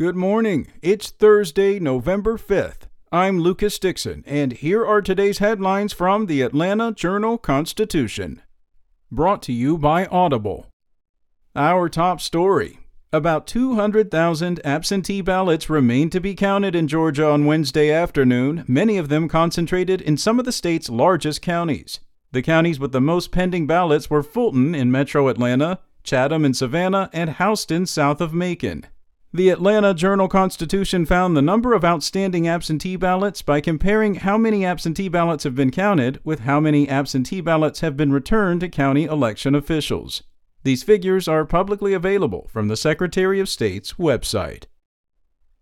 Good morning. It's Thursday, November 5th. I'm Lucas Dixon, and here are today's headlines from the Atlanta Journal Constitution. Brought to you by Audible. Our top story about 200,000 absentee ballots remain to be counted in Georgia on Wednesday afternoon, many of them concentrated in some of the state's largest counties. The counties with the most pending ballots were Fulton in metro Atlanta, Chatham in Savannah, and Houston south of Macon. The Atlanta Journal Constitution found the number of outstanding absentee ballots by comparing how many absentee ballots have been counted with how many absentee ballots have been returned to county election officials. These figures are publicly available from the Secretary of State's website.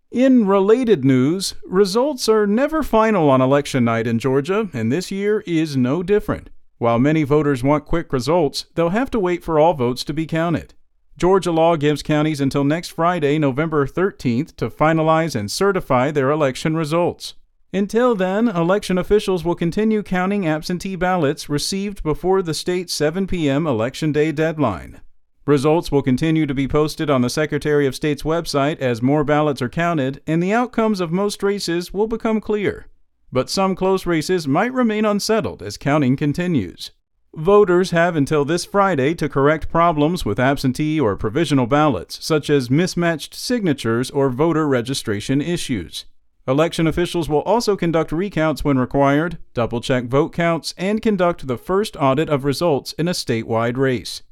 In related news, results are never final on election night in Georgia, and this year is no different. While many voters want quick results, they'll have to wait for all votes to be counted. Georgia law gives counties until next Friday, November 13th, to finalize and certify their election results. Until then, election officials will continue counting absentee ballots received before the state's 7 p.m. Election Day deadline. Results will continue to be posted on the Secretary of State's website as more ballots are counted, and the outcomes of most races will become clear. But some close races might remain unsettled as counting continues. Voters have until this Friday to correct problems with absentee or provisional ballots, such as mismatched signatures or voter registration issues. Election officials will also conduct recounts when required, double check vote counts, and conduct the first audit of results in a statewide race.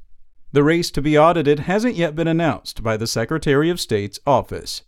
The race to be audited hasn't yet been announced by the Secretary of State's office.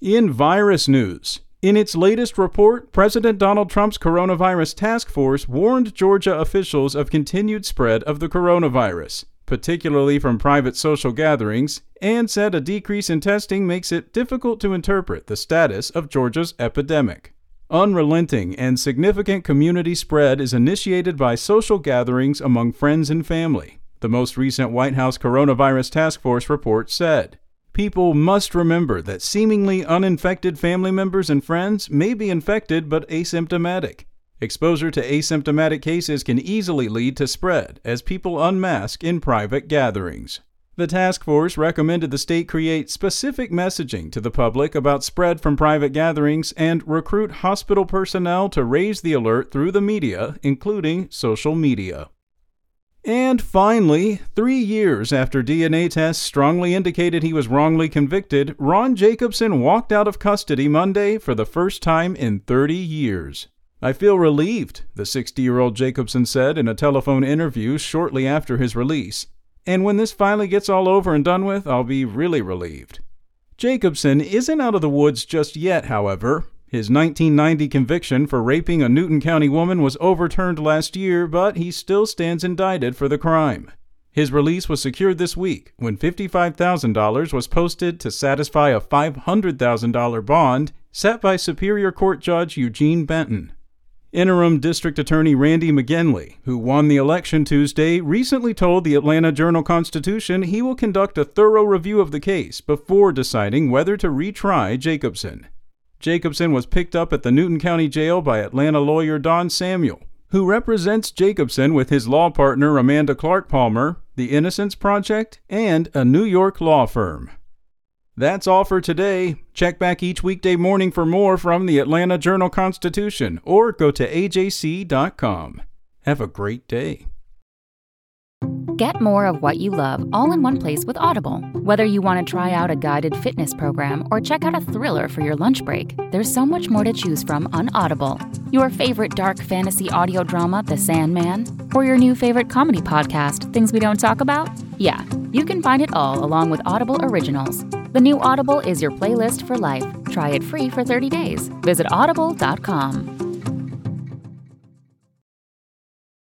In virus news, in its latest report, President Donald Trump's coronavirus task force warned Georgia officials of continued spread of the coronavirus particularly from private social gatherings, and said a decrease in testing makes it difficult to interpret the status of Georgia's epidemic. Unrelenting and significant community spread is initiated by social gatherings among friends and family, the most recent White House Coronavirus Task Force report said. People must remember that seemingly uninfected family members and friends may be infected but asymptomatic Exposure to asymptomatic cases can easily lead to spread as people unmask in private gatherings. The task force recommended the state create specific messaging to the public about spread from private gatherings and recruit hospital personnel to raise the alert through the media, including social media. And finally, three years after DNA tests strongly indicated he was wrongly convicted, Ron Jacobson walked out of custody Monday for the first time in 30 years. I feel relieved, the 60 year old Jacobson said in a telephone interview shortly after his release. And when this finally gets all over and done with, I'll be really relieved. Jacobson isn't out of the woods just yet, however. His 1990 conviction for raping a Newton County woman was overturned last year, but he still stands indicted for the crime. His release was secured this week when $55,000 was posted to satisfy a $500,000 bond set by Superior Court Judge Eugene Benton. Interim District Attorney Randy McGinley, who won the election Tuesday, recently told the Atlanta Journal Constitution he will conduct a thorough review of the case before deciding whether to retry Jacobson. Jacobson was picked up at the Newton County Jail by Atlanta lawyer Don Samuel, who represents Jacobson with his law partner Amanda Clark Palmer, the Innocence Project, and a New York law firm. That's all for today. Check back each weekday morning for more from the Atlanta Journal Constitution or go to ajc.com. Have a great day. Get more of what you love all in one place with Audible. Whether you want to try out a guided fitness program or check out a thriller for your lunch break, there's so much more to choose from on Audible. Your favorite dark fantasy audio drama, The Sandman, or your new favorite comedy podcast, Things We Don't Talk About? Yeah, you can find it all along with Audible Originals. The new Audible is your playlist for life. Try it free for 30 days. Visit audible.com.